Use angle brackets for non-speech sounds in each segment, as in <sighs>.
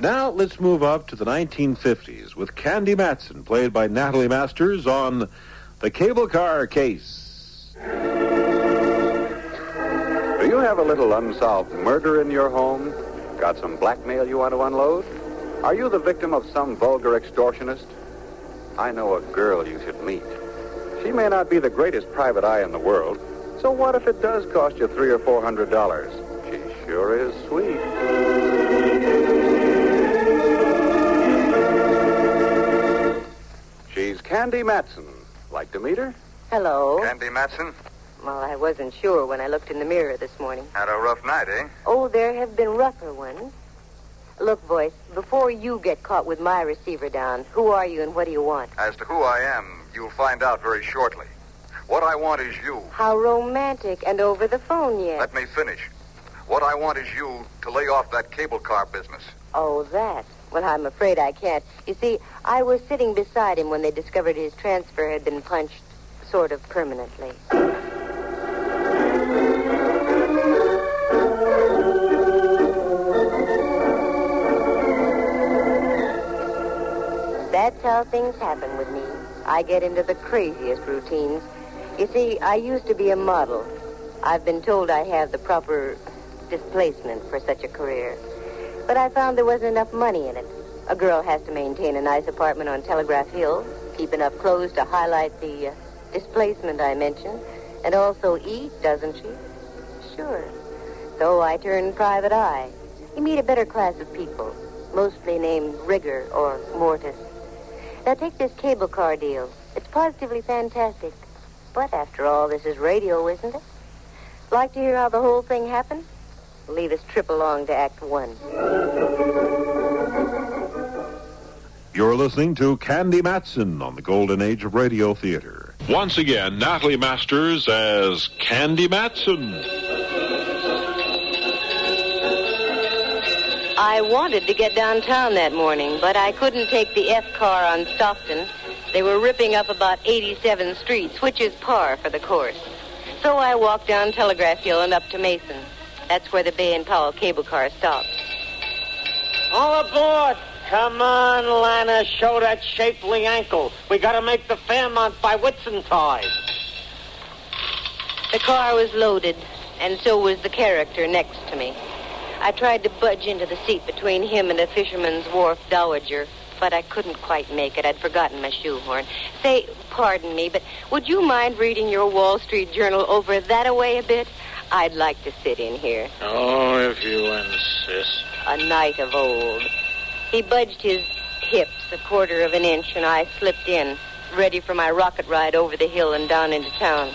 Now let's move up to the 1950s with Candy Matson, played by Natalie Masters, on The Cable Car Case. Do you have a little unsolved murder in your home? Got some blackmail you want to unload? Are you the victim of some vulgar extortionist? I know a girl you should meet. She may not be the greatest private eye in the world, so what if it does cost you three or four hundred dollars? She sure is sweet. She's Candy Matson. Like to meet her? Hello. Candy Matson? Well, I wasn't sure when I looked in the mirror this morning. Had a rough night, eh? Oh, there have been rougher ones. Look, voice, before you get caught with my receiver down, who are you and what do you want? As to who I am, you'll find out very shortly. What I want is you. How romantic and over the phone yet. Let me finish. What I want is you to lay off that cable car business. Oh, that. Well, I'm afraid I can't. You see, I was sitting beside him when they discovered his transfer had been punched sort of permanently. That's how things happen with me. I get into the craziest routines. You see, I used to be a model. I've been told I have the proper displacement for such a career. But I found there wasn't enough money in it. A girl has to maintain a nice apartment on Telegraph Hill, keep enough clothes to highlight the uh, displacement I mentioned, and also eat, doesn't she? Sure. So I turned private eye. You meet a better class of people, mostly named Rigor or Mortis. Now take this cable car deal. It's positively fantastic. But after all, this is radio, isn't it? Like to hear how the whole thing happened? Leave us trip along to Act One. You're listening to Candy Matson on the Golden Age of Radio Theater. Once again, Natalie Masters as Candy Matson. I wanted to get downtown that morning, but I couldn't take the F car on Stockton. They were ripping up about 87th Street, which is par for the course. So I walked down Telegraph Hill and up to Mason. That's where the Bay and Powell cable car stopped. All aboard! Come on, Lana, show that shapely ankle. We gotta make the Fairmont by Whitsuntide. The car was loaded, and so was the character next to me. I tried to budge into the seat between him and the fisherman's wharf dowager, but I couldn't quite make it. I'd forgotten my shoehorn. Say, pardon me, but would you mind reading your Wall Street Journal over that away a bit? I'd like to sit in here. Oh, if you insist. A knight of old. He budged his hips a quarter of an inch, and I slipped in, ready for my rocket ride over the hill and down into town.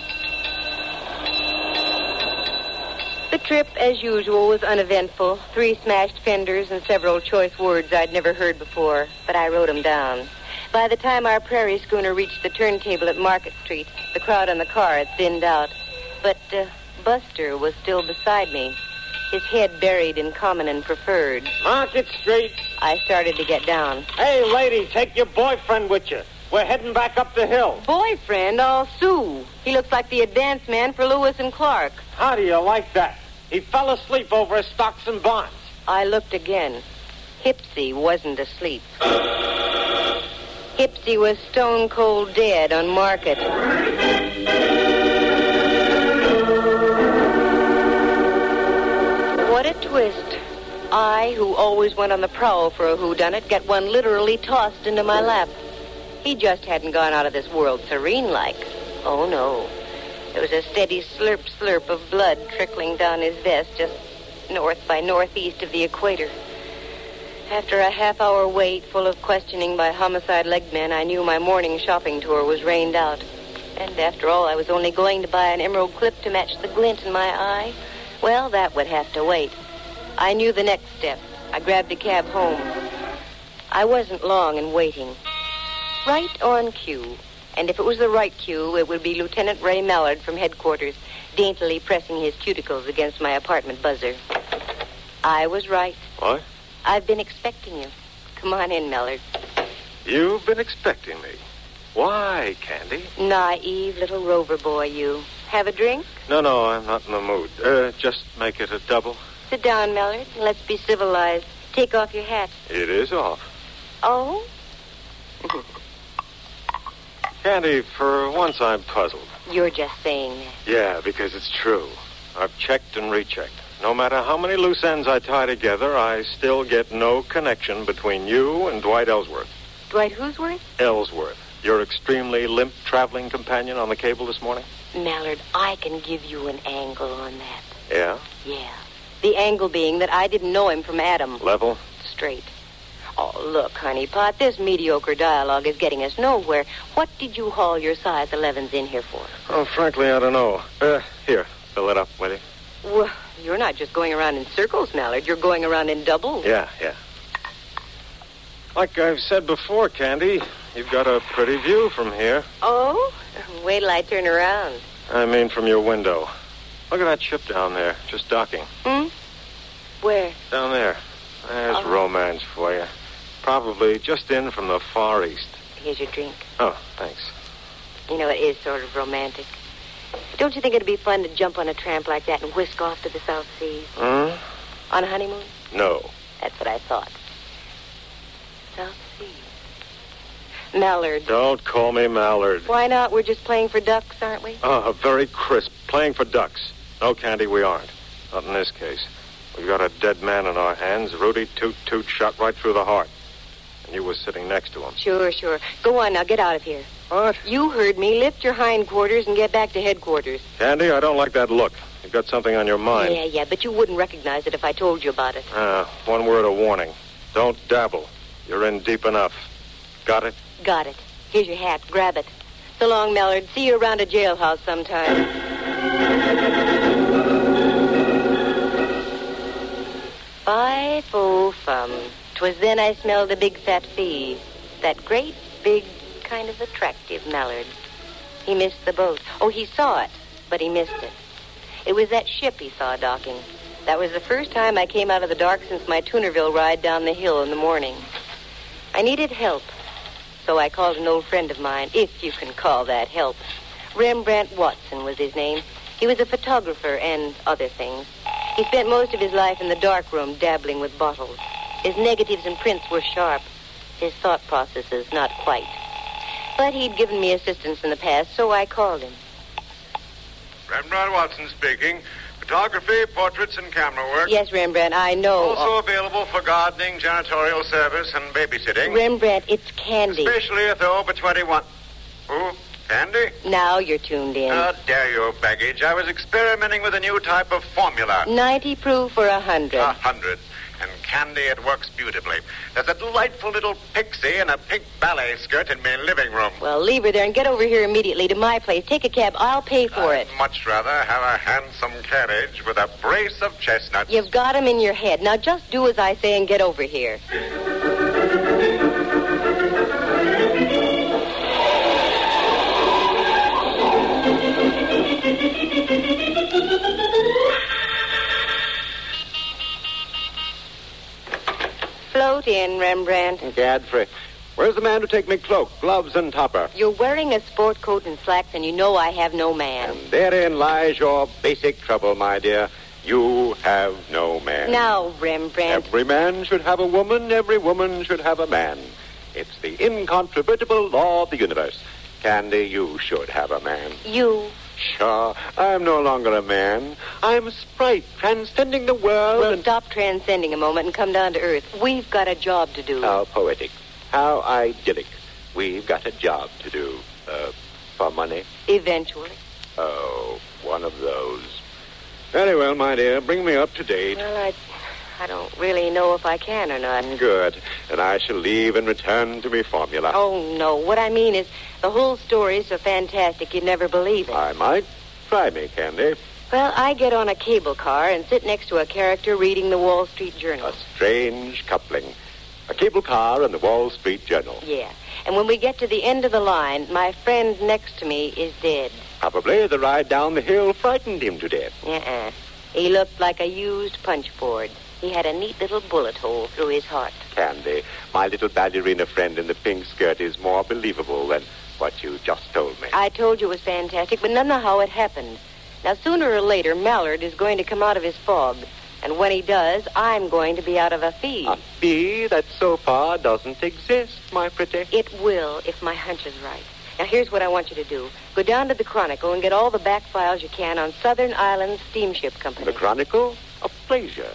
The trip, as usual, was uneventful. Three smashed fenders and several choice words I'd never heard before, but I wrote 'em down. By the time our prairie schooner reached the turntable at Market Street, the crowd on the car had thinned out. But uh, Buster was still beside me, his head buried in common and preferred. Market Street. I started to get down. Hey, lady, take your boyfriend with you. We're heading back up the hill. Boyfriend, all Sue. He looks like the advance man for Lewis and Clark. How do you like that? He fell asleep over his stocks and bonds. I looked again. Hipsy wasn't asleep. Hipsy was stone cold dead on market. Twist. I, who always went on the prowl for a whodunit, get one literally tossed into my lap. He just hadn't gone out of this world serene like. Oh, no. There was a steady slurp slurp of blood trickling down his vest just north by northeast of the equator. After a half hour wait full of questioning by homicide legmen, I knew my morning shopping tour was rained out. And after all, I was only going to buy an emerald clip to match the glint in my eye. Well, that would have to wait. I knew the next step. I grabbed a cab home. I wasn't long in waiting. Right on cue. And if it was the right cue, it would be Lieutenant Ray Mallard from headquarters, daintily pressing his cuticles against my apartment buzzer. I was right. What? I've been expecting you. Come on in, Mallard. You've been expecting me. Why, Candy? Naive little rover boy, you. Have a drink? No, no, I'm not in the mood. Uh, just make it a double. Sit down, Mallard. and Let's be civilized. Take off your hat. It is off. Oh? Candy, for once I'm puzzled. You're just saying that. Yeah, because it's true. I've checked and rechecked. No matter how many loose ends I tie together, I still get no connection between you and Dwight Ellsworth. Dwight Who'sworth? Ellsworth, your extremely limp traveling companion on the cable this morning? Mallard, I can give you an angle on that. Yeah? Yeah. The angle being that I didn't know him from Adam. Level? Straight. Oh, look, honeypot, this mediocre dialogue is getting us nowhere. What did you haul your size 11s in here for? Oh, frankly, I don't know. Uh, here, fill it up, will you? Well, you're not just going around in circles, Mallard. You're going around in doubles. Yeah, yeah. Like I've said before, Candy, you've got a pretty view from here. Oh? Wait till I turn around. I mean, from your window. Look at that ship down there, just docking. Hmm? Where? Down there. There's Oh. romance for you. Probably just in from the Far East. Here's your drink. Oh, thanks. You know, it is sort of romantic. Don't you think it'd be fun to jump on a tramp like that and whisk off to the South Seas? Hmm? On a honeymoon? No. That's what I thought. South. Mallard. Don't call me Mallard. Why not? We're just playing for ducks, aren't we? Oh, very crisp. Playing for ducks. No, Candy, we aren't. Not in this case. We've got a dead man in our hands. Rudy Toot Toot shot right through the heart. And you was sitting next to him. Sure, sure. Go on now, get out of here. What? You heard me. Lift your hindquarters and get back to headquarters. Candy, I don't like that look. You've got something on your mind. Yeah, yeah, but you wouldn't recognize it if I told you about it. Uh, one word of warning. Don't dabble. You're in deep enough. Got it? Got it. Here's your hat. Grab it. So long, Mallard. See you around a jailhouse sometime. Five oh fum. 'Twas then I smelled a big fat fee. That great, big, kind of attractive Mallard. He missed the boat. Oh, he saw it, but he missed it. It was that ship he saw docking. That was the first time I came out of the dark since my Toonerville ride down the hill in the morning. I needed help, so I called an old friend of mine, if you can call that help. Rembrandt Watson was his name. He was a photographer and other things. He spent most of his life in the darkroom dabbling with bottles. His negatives and prints were sharp. His thought processes not quite. But he'd given me assistance in the past, so I called him. Rembrandt Watson speaking. Photography, portraits, and camera work. Yes, Rembrandt, I know. Also available for gardening, janitorial service, and babysitting. Rembrandt, it's candy. Especially if they're over 21. Who? Candy? Now you're tuned in. How dare you, baggage. I was experimenting with a new type of formula. 90 proof for a 100. And candy, it works beautifully. There's a delightful little pixie in a pink ballet skirt in my living room. Well, leave her there and get over here immediately to my place. Take a cab. I'll pay for it. I'd much rather have a handsome carriage with a brace of chestnuts. You've got 'em in your head. Now just do as I say and get over here. Float in, Rembrandt. Godfrey. Where's the man to take me cloak, gloves, and topper? You're wearing a sport coat and slacks, and you know I have no man. And therein lies your basic trouble, my dear. You have no man. Now, Rembrandt. Every man should have a woman, every woman should have a man. It's the incontrovertible law of the universe. Candy, you should have a man. You. Sure, I'm no longer a man. I'm a sprite transcending the world Well, and... stop transcending a moment and come down to earth. We've got a job to do. How poetic. How idyllic. We've got a job to do. Uh, for money? Eventually. Oh, one of those. Very well, my dear. Bring me up to date. Well, I, I don't really know if I can or not. Good. And I shall leave and return to me formula. Oh, no. What I mean is, the whole story's so fantastic you'd never believe it. I might. Try me, Candy. Well, I get on a cable car and sit next to a character reading the Wall Street Journal. A strange coupling. A cable car and the Wall Street Journal. Yeah. And when we get to the end of the line, my friend next to me is dead. Probably the ride down the hill frightened him to death. Uh-uh. He looked like a used punch board. He had a neat little bullet hole through his heart. Candy, my little ballerina friend in the pink skirt is more believable than what you just told me. I told you it was fantastic, but none of how it happened. Now, sooner or later, Mallard is going to come out of his fog. And when he does, I'm going to be out of a fee. A fee that so far doesn't exist, my pretty. It will, if my hunch is right. Now, here's what I want you to do. Go down to the Chronicle and get all the back files you can on Southern Islands Steamship Company. The Chronicle? A pleasure.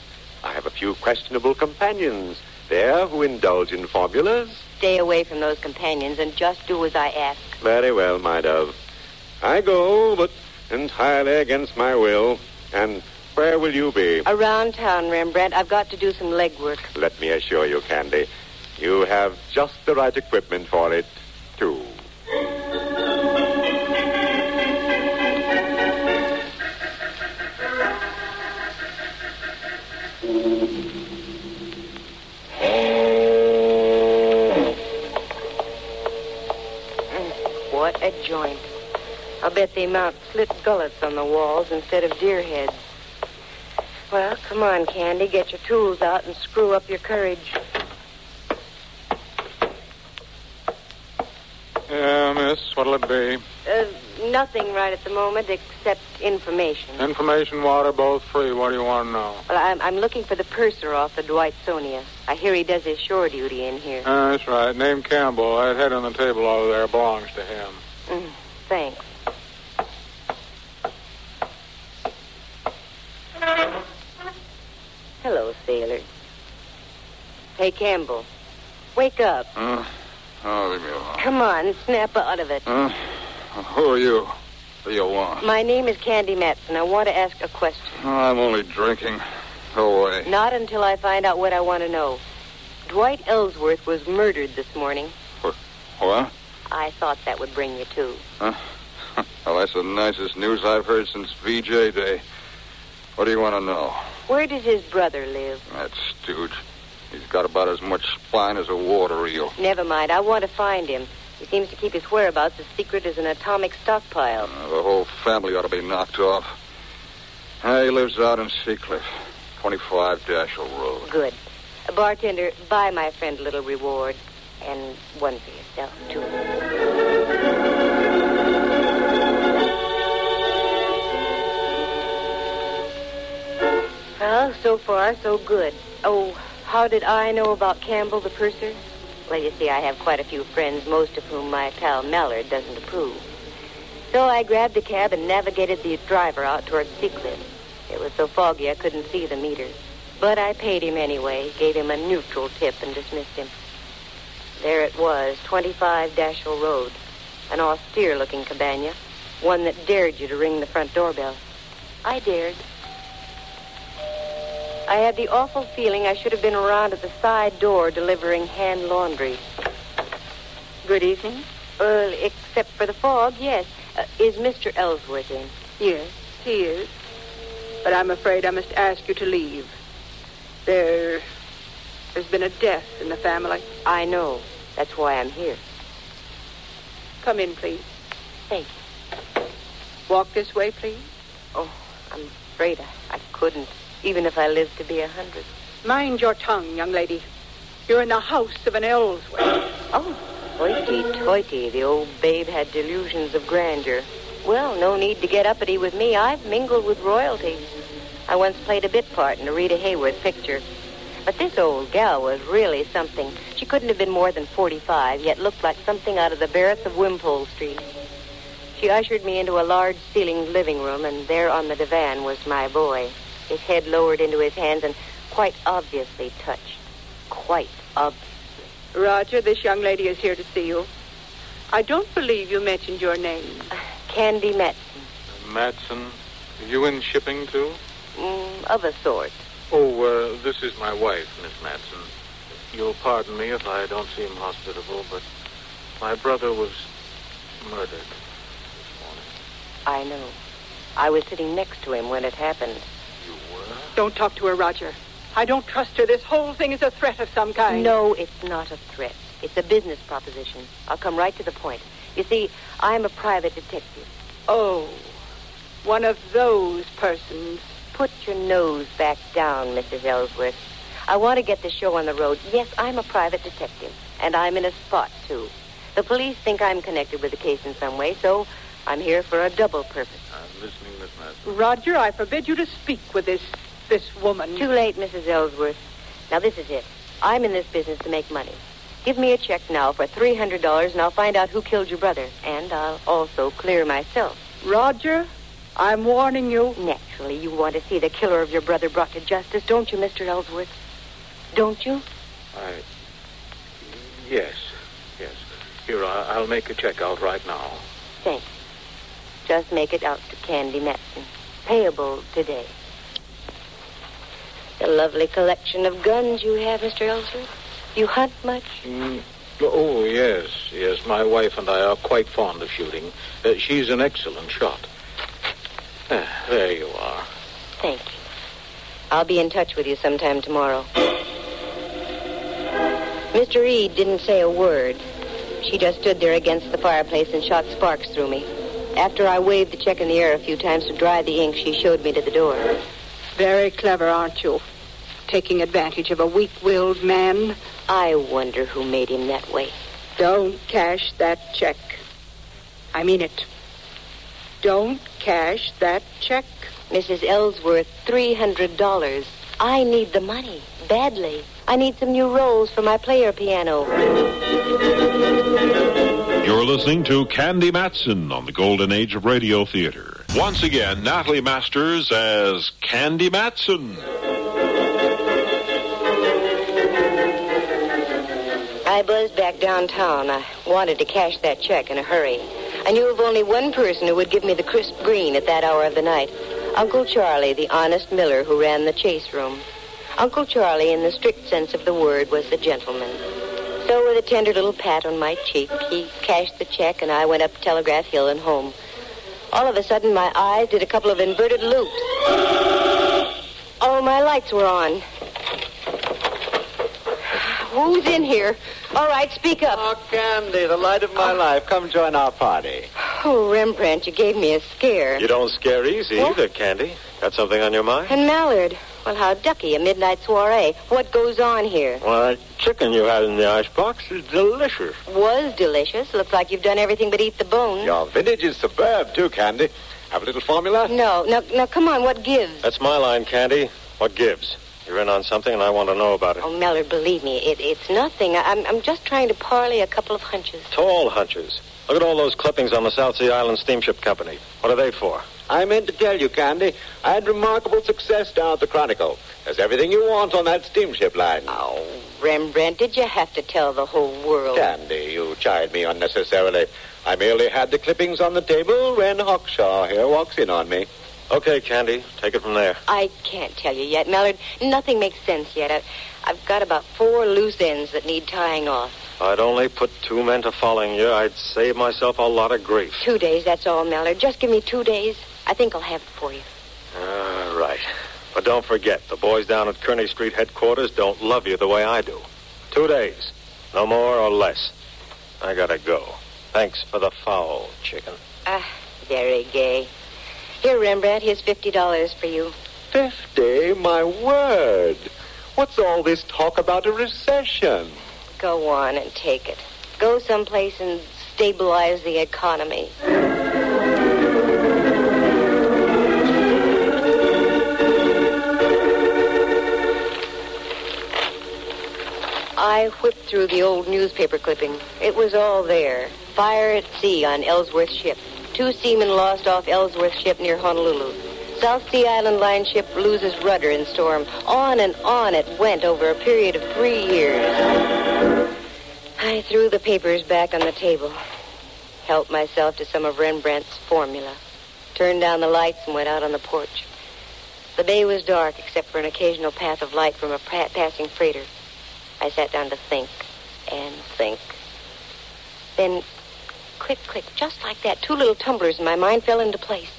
I have a few questionable companions there who indulge in formulas. Stay away from those companions and just do as I ask. Very well, my dove. I go, but entirely against my will. And where will you be? Around town, Rembrandt. I've got to do some legwork. Let me assure you, Candy, you have just the right equipment for it, too. Joint. I'll bet they mount slit gullets on the walls instead of deer heads. Well, come on, Candy. Get your tools out and screw up your courage. Yeah, miss, what'll it be? Uh, nothing right at the moment except information. Information, water, both free. What do you want to know? Well, I'm, I'm looking for the purser off the Dwightsonia. I hear he does his shore duty in here. Uh, that's right. Name Campbell. That head on the table over there belongs to him. Mm, thanks. Hello, sailor. Hey, Campbell. Wake up. Uh, oh, leave me alone. Come on, snap out of it. Uh, who are you? What do you want? My name is Candy Matson. I want to ask a question. Oh, I'm only drinking. Go away. Not until I find out what I want to know. Dwight Ellsworth was murdered this morning. What? I thought that would bring you to. Huh? <laughs> well, that's the nicest news I've heard since VJ Day. What do you want to know? Where does his brother live? That stooge. He's got about as much spine as a water eel. Never mind. I want to find him. He seems to keep his whereabouts as secret as an atomic stockpile. Uh, the whole family ought to be knocked off. Uh, he lives out in Seacliff, 25 Dashiell Road. Good. A bartender, buy my friend a little reward. And one for yourself, too. Well, so far, so good. Oh, how did I know about Campbell the purser? Well, you see, I have quite a few friends, most of whom my pal Mallard doesn't approve. So I grabbed a cab and navigated the driver out toward Seacliff. It was so foggy I couldn't see the meters. But I paid him anyway, gave him a neutral tip, and dismissed him. There it was, 25 Dashiell Road. An austere-looking cabana. One that dared you to ring the front doorbell. I dared. I had the awful feeling I should have been around at the side door delivering hand laundry. Good evening. Well, except for the fog, yes. Uh, is Mr. Ellsworth in? Yes, he is. But I'm afraid I must ask you to leave. There has been a death in the family. I know. That's why I'm here. Come in, please. Thank you. Walk this way, please. Oh, I'm afraid I, I couldn't, even if I lived to be a hundred. Mind your tongue, young lady. You're in the house of an Ellsworth. Oh, hoity-toity. The old babe had delusions of grandeur. Well, no need to get uppity with me. I've mingled with royalty. I once played a bit part in a Rita Hayworth picture. But this old gal was really something. She couldn't have been more than 45, yet looked like something out of the Barretts of Wimpole Street. She ushered me into a large ceilinged living room, and there on the divan was my boy, his head lowered into his hands and quite obviously touched. Quite obviously. Roger, this young lady is here to see you. I don't believe you mentioned your name. Candy Matson, Matson. You in shipping, too? mm, of a sort. Oh, uh, this is my wife, Miss Matson. You'll pardon me if I don't seem hospitable, but my brother was murdered this morning. I know. I was sitting next to him when it happened. You were? Don't talk to her, Roger. I don't trust her. This whole thing is a threat of some kind. No, it's not a threat. It's a business proposition. I'll come right to the point. You see, I'm a private detective. Oh, one of those persons. Put your nose back down, Mrs. Ellsworth. I want to get the show on the road. Yes, I'm a private detective, and I'm in a spot, too. The police think I'm connected with the case in some way, so I'm here for a double purpose. I'm listening, Miss Matson. Roger, I forbid you to speak with this this woman. Too late, Mrs. Ellsworth. Now, this is it. I'm in this business to make money. Give me a check now for $300 and I'll find out who killed your brother. And I'll also clear myself. Roger, I'm warning you. Naturally, you want to see the killer of your brother brought to justice, don't you, Mr. Ellsworth? Don't you? I. Yes, yes. Here, I'll make a check out right now. Thanks. Just make it out to Candy Matson. Payable today. A lovely collection of guns you have, Mr. Ellsworth. You hunt much? Mm. Oh, yes, yes. My wife and I are quite fond of shooting. Uh, she's an excellent shot. Ah, <sighs> there you are. Thank you. I'll be in touch with you sometime tomorrow. Mr. Reed didn't say a word. She just stood there against the fireplace and shot sparks through me. After I waved the check in the air a few times to dry the ink, she showed me to the door. Very clever, aren't you? Taking advantage of a weak-willed man. I wonder who made him that way. Don't cash that check. I mean it. Don't cash that check. Mrs. Ellsworth, $300. I need the money, badly. I need some new rolls for my player piano. You're listening to Candy Matson on the Golden Age of Radio Theater. Once again, Natalie Masters as Candy Matson. I buzzed back downtown. I wanted to cash that check in a hurry. I knew of only one person who would give me the crisp green at that hour of the night. Uncle Charlie, the honest miller who ran the chase room. Uncle Charlie, in the strict sense of the word, was the gentleman. So with a tender little pat on my cheek, he cashed the check and I went up Telegraph Hill and home. All of a sudden, my eyes did a couple of inverted loops. Oh, my lights were on. Who's in here? All right, speak up. Oh, Candy, the light of my life. Come join our party. Oh, Rembrandt, you gave me a scare. You don't scare easy What? either, Candy. Got something on your mind? And Mallard. Well, how ducky, a midnight soiree. What goes on here? Well, that chicken you had in the icebox is delicious. Was delicious. Looks like you've done everything but eat the bone. Your vintage is superb, too, Candy. Have a little formula? No, no, no, come on, what gives? That's my line, Candy. What gives? You're in on something, and I want to know about it. Oh, Mallard, believe me, it, it's nothing. I, I'm, I'm just trying to parley a couple of hunches. Tall hunches. Look at all those clippings on the South Sea Island Steamship Company. What are they for? I meant to tell you, Candy, I had remarkable success down at the Chronicle. There's everything you want on that steamship line. Oh, Rembrandt, did you have to tell the whole world? Candy, you chide me unnecessarily. I merely had the clippings on the table when Hawkshaw here walks in on me. Okay, Candy. Take it from there. I can't tell you yet, Mallard. Nothing makes sense yet. I, I've got about four loose ends that need tying off. I'd only put two men to following you, I'd save myself a lot of grief. Two days, that's all, Mallard. Just give me two days. I think I'll have it for you. All right. But don't forget, the boys down at Kearny Street headquarters don't love you the way I do. Two days. No more or less. I gotta go. Thanks for the foul, chicken. Ah, very gay. Here, Rembrandt, here's $50 for you. Fifty? My word. What's all this talk about a recession? Go on and take it. Go someplace and stabilize the economy. I whipped through the old newspaper clipping. It was all there. Fire at sea on Ellsworth ship. Two seamen lost off Ellsworth ship near Honolulu. South Sea Island line ship loses rudder in storm. On and on it went over a period of three years. I threw the papers back on the table, helped myself to some of Rembrandt's formula, turned down the lights, and went out on the porch. The bay was dark except for an occasional path of light from a passing freighter. I sat down to think and think. Then, click, click, just like that, two little tumblers in my mind fell into place.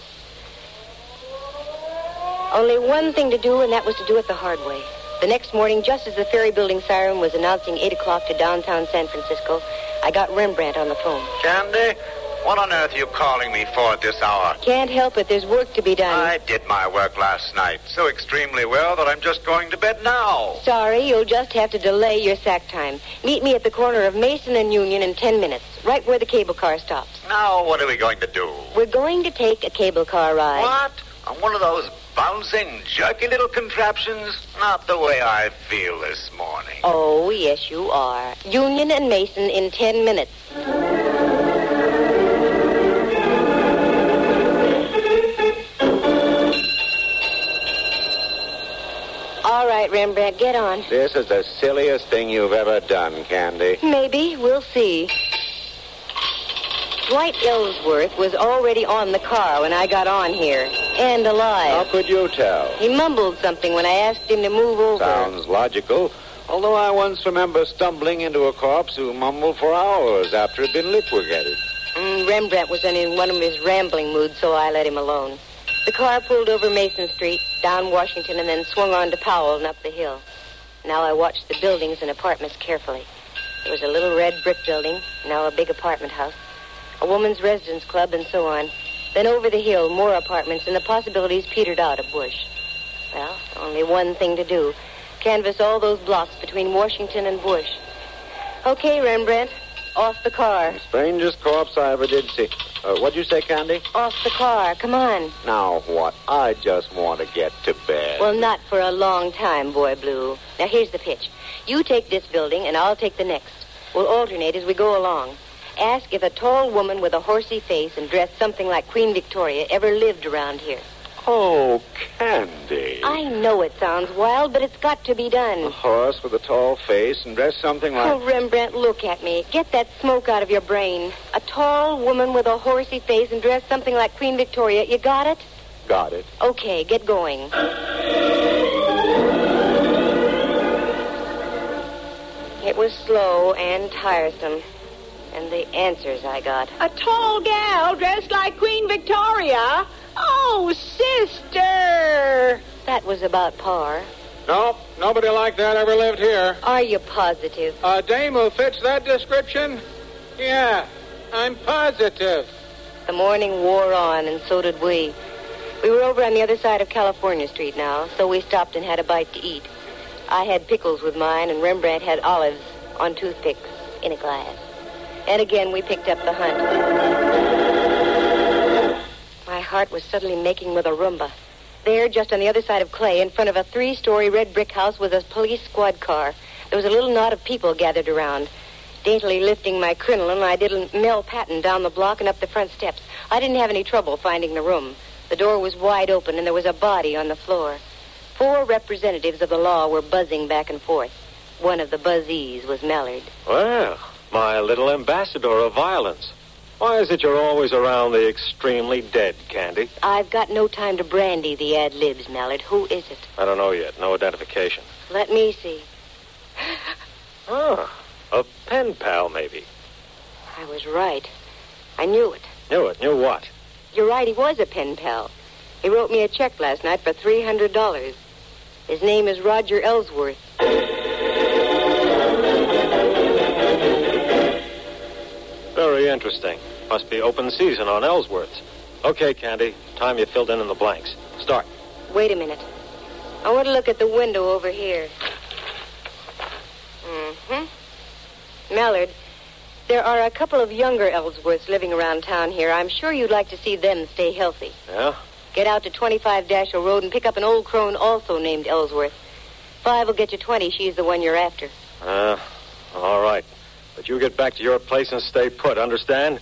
Only one thing to do, and that was to do it the hard way. The next morning, just as the ferry building siren was announcing 8 o'clock to downtown San Francisco, I got Rembrandt on the phone. Candy, what on earth are you calling me for at this hour? Can't help it, there's work to be done. I did my work last night so extremely well that I'm just going to bed now. Sorry, you'll just have to delay your sack time. Meet me at the corner of Mason and Union in 10 minutes, right where the cable car stops. Now, what are we going to do? We're going to take a cable car ride. What? On one of those bouncing, jerky little contraptions. Not the way I feel this morning. Oh, yes, you are. Union and Mason in ten minutes. Right, Rembrandt, get on. This is the silliest thing you've ever done, Candy. Maybe. We'll see. Dwight Ellsworth was already on the car when I got on here, and alive. How could you tell? He mumbled something when I asked him to move over. Sounds logical. Although I once remember stumbling into a corpse who mumbled for hours after it had been liquidated. Mm, Rembrandt was in one of his rambling moods, so I let him alone. The car pulled over Mason Street, down Washington, and then swung on to Powell and up the hill. Now I watched the buildings and apartments carefully. There was a little red brick building, now a big apartment house, a woman's residence club, and so on. Then over the hill, more apartments, and the possibilities petered out a bush. Well, only one thing to do canvass all those blocks between Washington and Bush. Okay, Rembrandt, off the car. Strangest corpse I ever did see. Uh, what'd you say, Candy? Off the car, come on. Now what? I just want to get to bed. Well, not for a long time, Boy Blue. Now, here's the pitch. You take this building, and I'll take the next. We'll alternate as we go along. Ask if a tall woman with a horsey face and dressed something like Queen Victoria ever lived around here. Oh, Candy. I know it sounds wild, but it's got to be done. A horse with a tall face and dressed something like. Oh, Rembrandt, look at me. Get that smoke out of your brain. A tall woman with a horsey face and dressed something like Queen Victoria. You got it? Got it. Okay, get going. It was slow and tiresome. And the answers I got. A tall gal dressed like Queen Victoria. Oh, sister. That was about par. No, nobody like that ever lived here. Are you positive? A dame who fits that description? Yeah, I'm positive. The morning wore on, and so did we. We were over on the other side of California Street now, so we stopped and had a bite to eat. I had pickles with mine, and Rembrandt had olives on toothpicks in a glass. And again, we picked up the hunt. Heart was suddenly making with a rumba. There, just on the other side of Clay, in front of a three-story red brick house, was a police squad car. There was a little knot of people gathered around. Daintily lifting my crinoline, I did a Mel Patton down the block and up the front steps. I didn't have any trouble finding the room. The door was wide open, and there was a body on the floor. Four representatives of the law were buzzing back and forth. One of the buzzees was Mallard. Well, my little ambassador of violence. Why is it you're always around the extremely dead, Candy? I've got no time to brandy the ad libs, Mallard. Who is it? I don't know yet. No identification. Let me see. Ah, a pen pal, maybe. I was right. I knew it. Knew it. Knew what? You're right, he was a pen pal. He wrote me a check last night for $300. His name is Roger Ellsworth. Very interesting. Must be open season on Ellsworth's. Okay, Candy. Time you filled in in the blanks. Start. Wait a minute. I want to look at the window over here. Mm-hmm. Mallard, there are a couple of younger Ellsworths living around town here. I'm sure you'd like to see them stay healthy. Yeah? Get out to 25 Dashiell Road and pick up an old crone also named Ellsworth. Five will get you 20. She's the one you're after. Uh, all right. But you get back to your place and stay put, understand?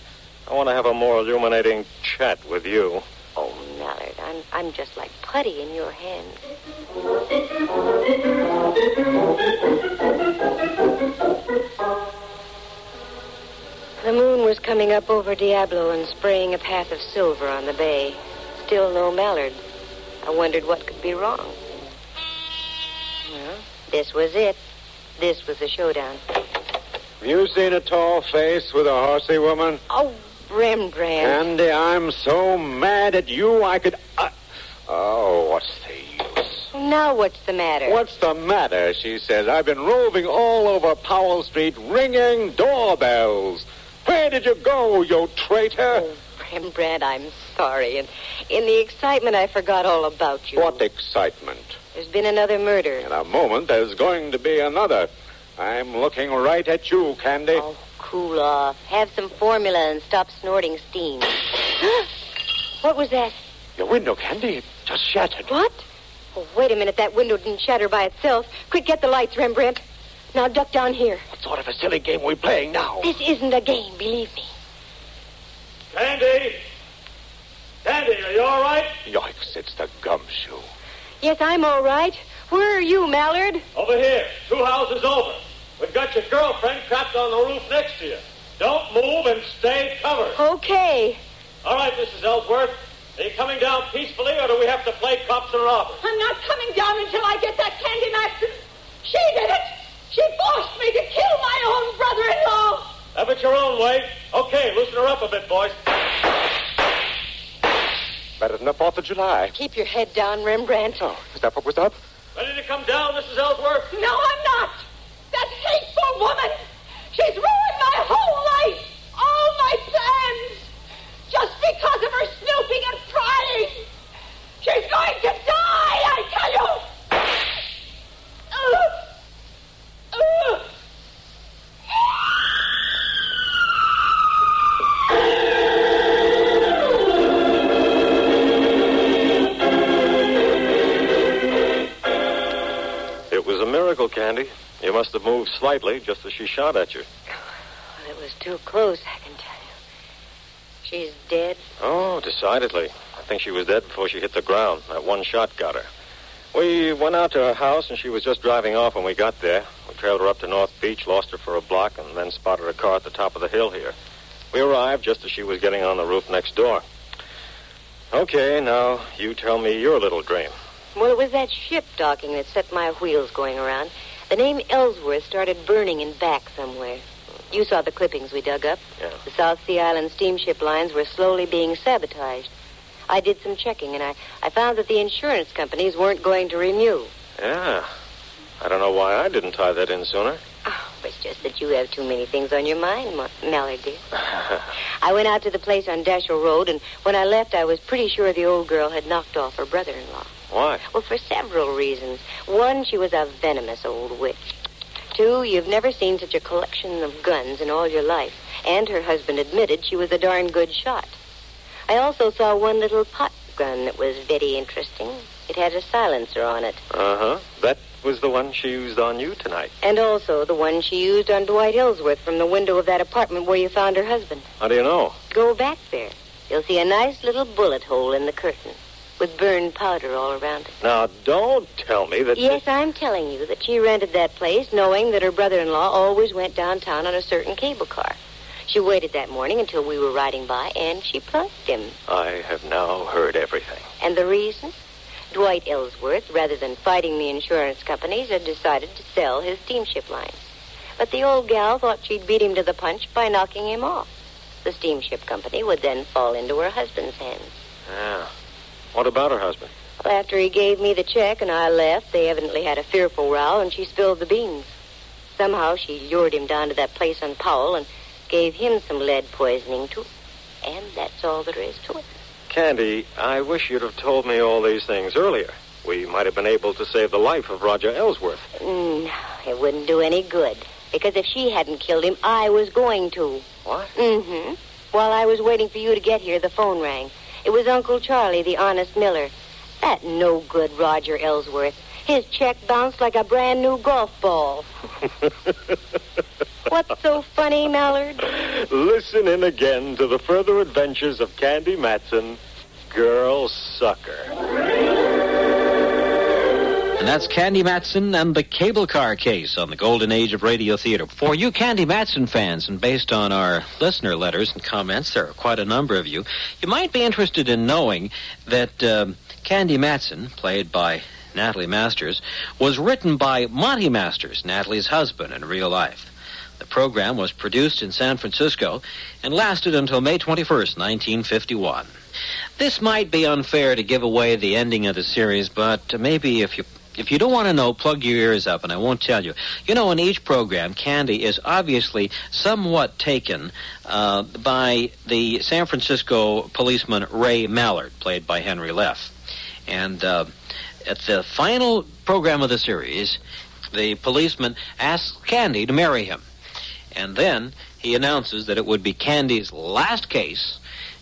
I want to have a more illuminating chat with you. Oh, Mallard, I'm, I'm just like putty in your hands. The moon was coming up over Diablo and spraying a path of silver on the bay. Still no Mallard. I wondered what could be wrong. Well, this was it. This was the showdown. Have you seen a tall face with a horsey woman? Oh, Rembrandt. Andy, I'm so mad at you I could. Uh... Oh, what's the use? Now what's the matter? What's the matter? She says. I've been roving all over Powell Street ringing doorbells. Where did you go, you traitor? Oh, Rembrandt, I'm sorry. And in the excitement, I forgot all about you. What excitement. There's been another murder. In a moment, there's going to be another. I'm looking right at you, Candy. Oh, cool off. Have some formula and stop snorting steam. <gasps> what was that? Your window, Candy. just shattered. What? Oh, wait a minute. That window didn't shatter by itself. Quick, get the lights, Rembrandt. Now duck down here. What sort of a silly game are we playing now? This isn't a game, believe me. Candy! Candy, are you all right? Yikes, it's the gumshoe. Yes, I'm all right. Where are you, Mallard? Over here, two houses over. We've got your girlfriend trapped on the roof next to you. Don't move and stay covered. Okay. All right, Mrs. Ellsworth. Are you coming down peacefully, or do we have to play cops and robbers? I'm not coming down until I get that Candy Matson. She did it. She forced me to kill my own brother-in-law. Have it your own way. Okay, loosen her up a bit, boys. Better than the 4th of July. Keep your head down, Rembrandt. Oh, is that what was up? Ready to come down, Mrs. Ellsworth? No, I'm not. That hateful slightly just as she shot at you. Well, it was too close, I can tell you. She's dead. Oh, decidedly. I think she was dead before she hit the ground. That one shot got her. We went out to her house, and she was just driving off when we got there. We trailed her up to North Beach, lost her for a block, and then spotted a car at the top of the hill here. We arrived just as she was getting on the roof next door. Okay, now you tell me your little dream. Well, it was that ship docking that set my wheels going around. The name Ellsworth started burning in back somewhere. You saw the clippings we dug up. Yeah. The South Sea Island steamship lines were slowly being sabotaged. I did some checking, and I, I found that the insurance companies weren't going to renew. Yeah. I don't know why I didn't tie that in sooner. Oh, it's just that you have too many things on your mind, Ma- Mallard, dear. <laughs> I went out to the place on Dashiell Road, and when I left, I was pretty sure the old girl had knocked off her brother-in-law. Why? Well, for several reasons. One, she was a venomous old witch. Two, you've never seen such a collection of guns in all your life. And her husband admitted she was a darn good shot. I also saw one little pot gun that was very interesting. It had a silencer on it. Uh huh. That was the one she used on you tonight. And also the one she used on Dwight Ellsworth from the window of that apartment where you found her husband. How do you know? Go back there. You'll see a nice little bullet hole in the curtain with burned powder all around it. Now, don't tell me that. Yes, I'm telling you that she rented that place knowing that her brother-in-law always went downtown on a certain cable car. She waited that morning until we were riding by, and she plunked him. I have now heard everything. And the reason? Dwight Ellsworth, rather than fighting the insurance companies, had decided to sell his steamship lines. But the old gal thought she'd beat him to the punch by knocking him off. The steamship company would then fall into her husband's hands. Yeah. What about her husband? Well, after he gave me the check and I left, they evidently had a fearful row, and she spilled the beans. Somehow she lured him down to that place on Powell and gave him some lead poisoning, too. And that's all there is to it. Candy, I wish you'd have told me all these things earlier. We might have been able to save the life of Roger Ellsworth. Mm, it wouldn't do any good. Because if she hadn't killed him, I was going to. What? Mm-hmm. While I was waiting for you to get here, the phone rang. It was Uncle Charlie, the honest miller. That no-good Roger Ellsworth. His check bounced like a brand new golf ball. <laughs> What's so funny, Mallard? Listen in again to the further adventures of Candy Matson, Girl Sucker. And that's Candy Matson and the cable car case on the golden age of radio theater. For you Candy Matson fans, and based on our listener letters and comments, there are quite a number of you, you might be interested in knowing that um, Candy Matson, played by Natalie Masters, was written by Monty Masters, Natalie's husband in real life. The program was produced in San Francisco and lasted until May 21st, 1951. This might be unfair to give away the ending of the series, but maybe if you if you don't want to know, plug your ears up, and I won't tell you. You know, in each program, Candy is obviously somewhat taken uh, by the San Francisco policeman Ray Mallard, played by Henry Leff. And uh, at the final program of the series, the policeman asks Candy to marry him. And then he announces that it would be Candy's last case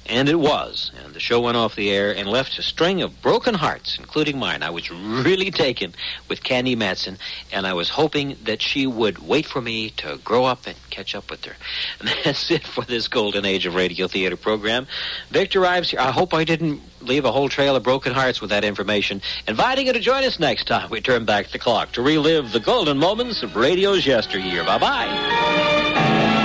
And it was. And the show went off the air and left a string of broken hearts, including mine. I was really taken with Candy Matson, and I was hoping that she would wait for me to grow up and catch up with her. And <laughs> that's it for this Golden Age of Radio Theater program. Victor Ives here. I hope I didn't leave a whole trail of broken hearts with that information. Inviting you to join us next time we turn back the clock to relive the golden moments of radio's yesteryear. Bye-bye.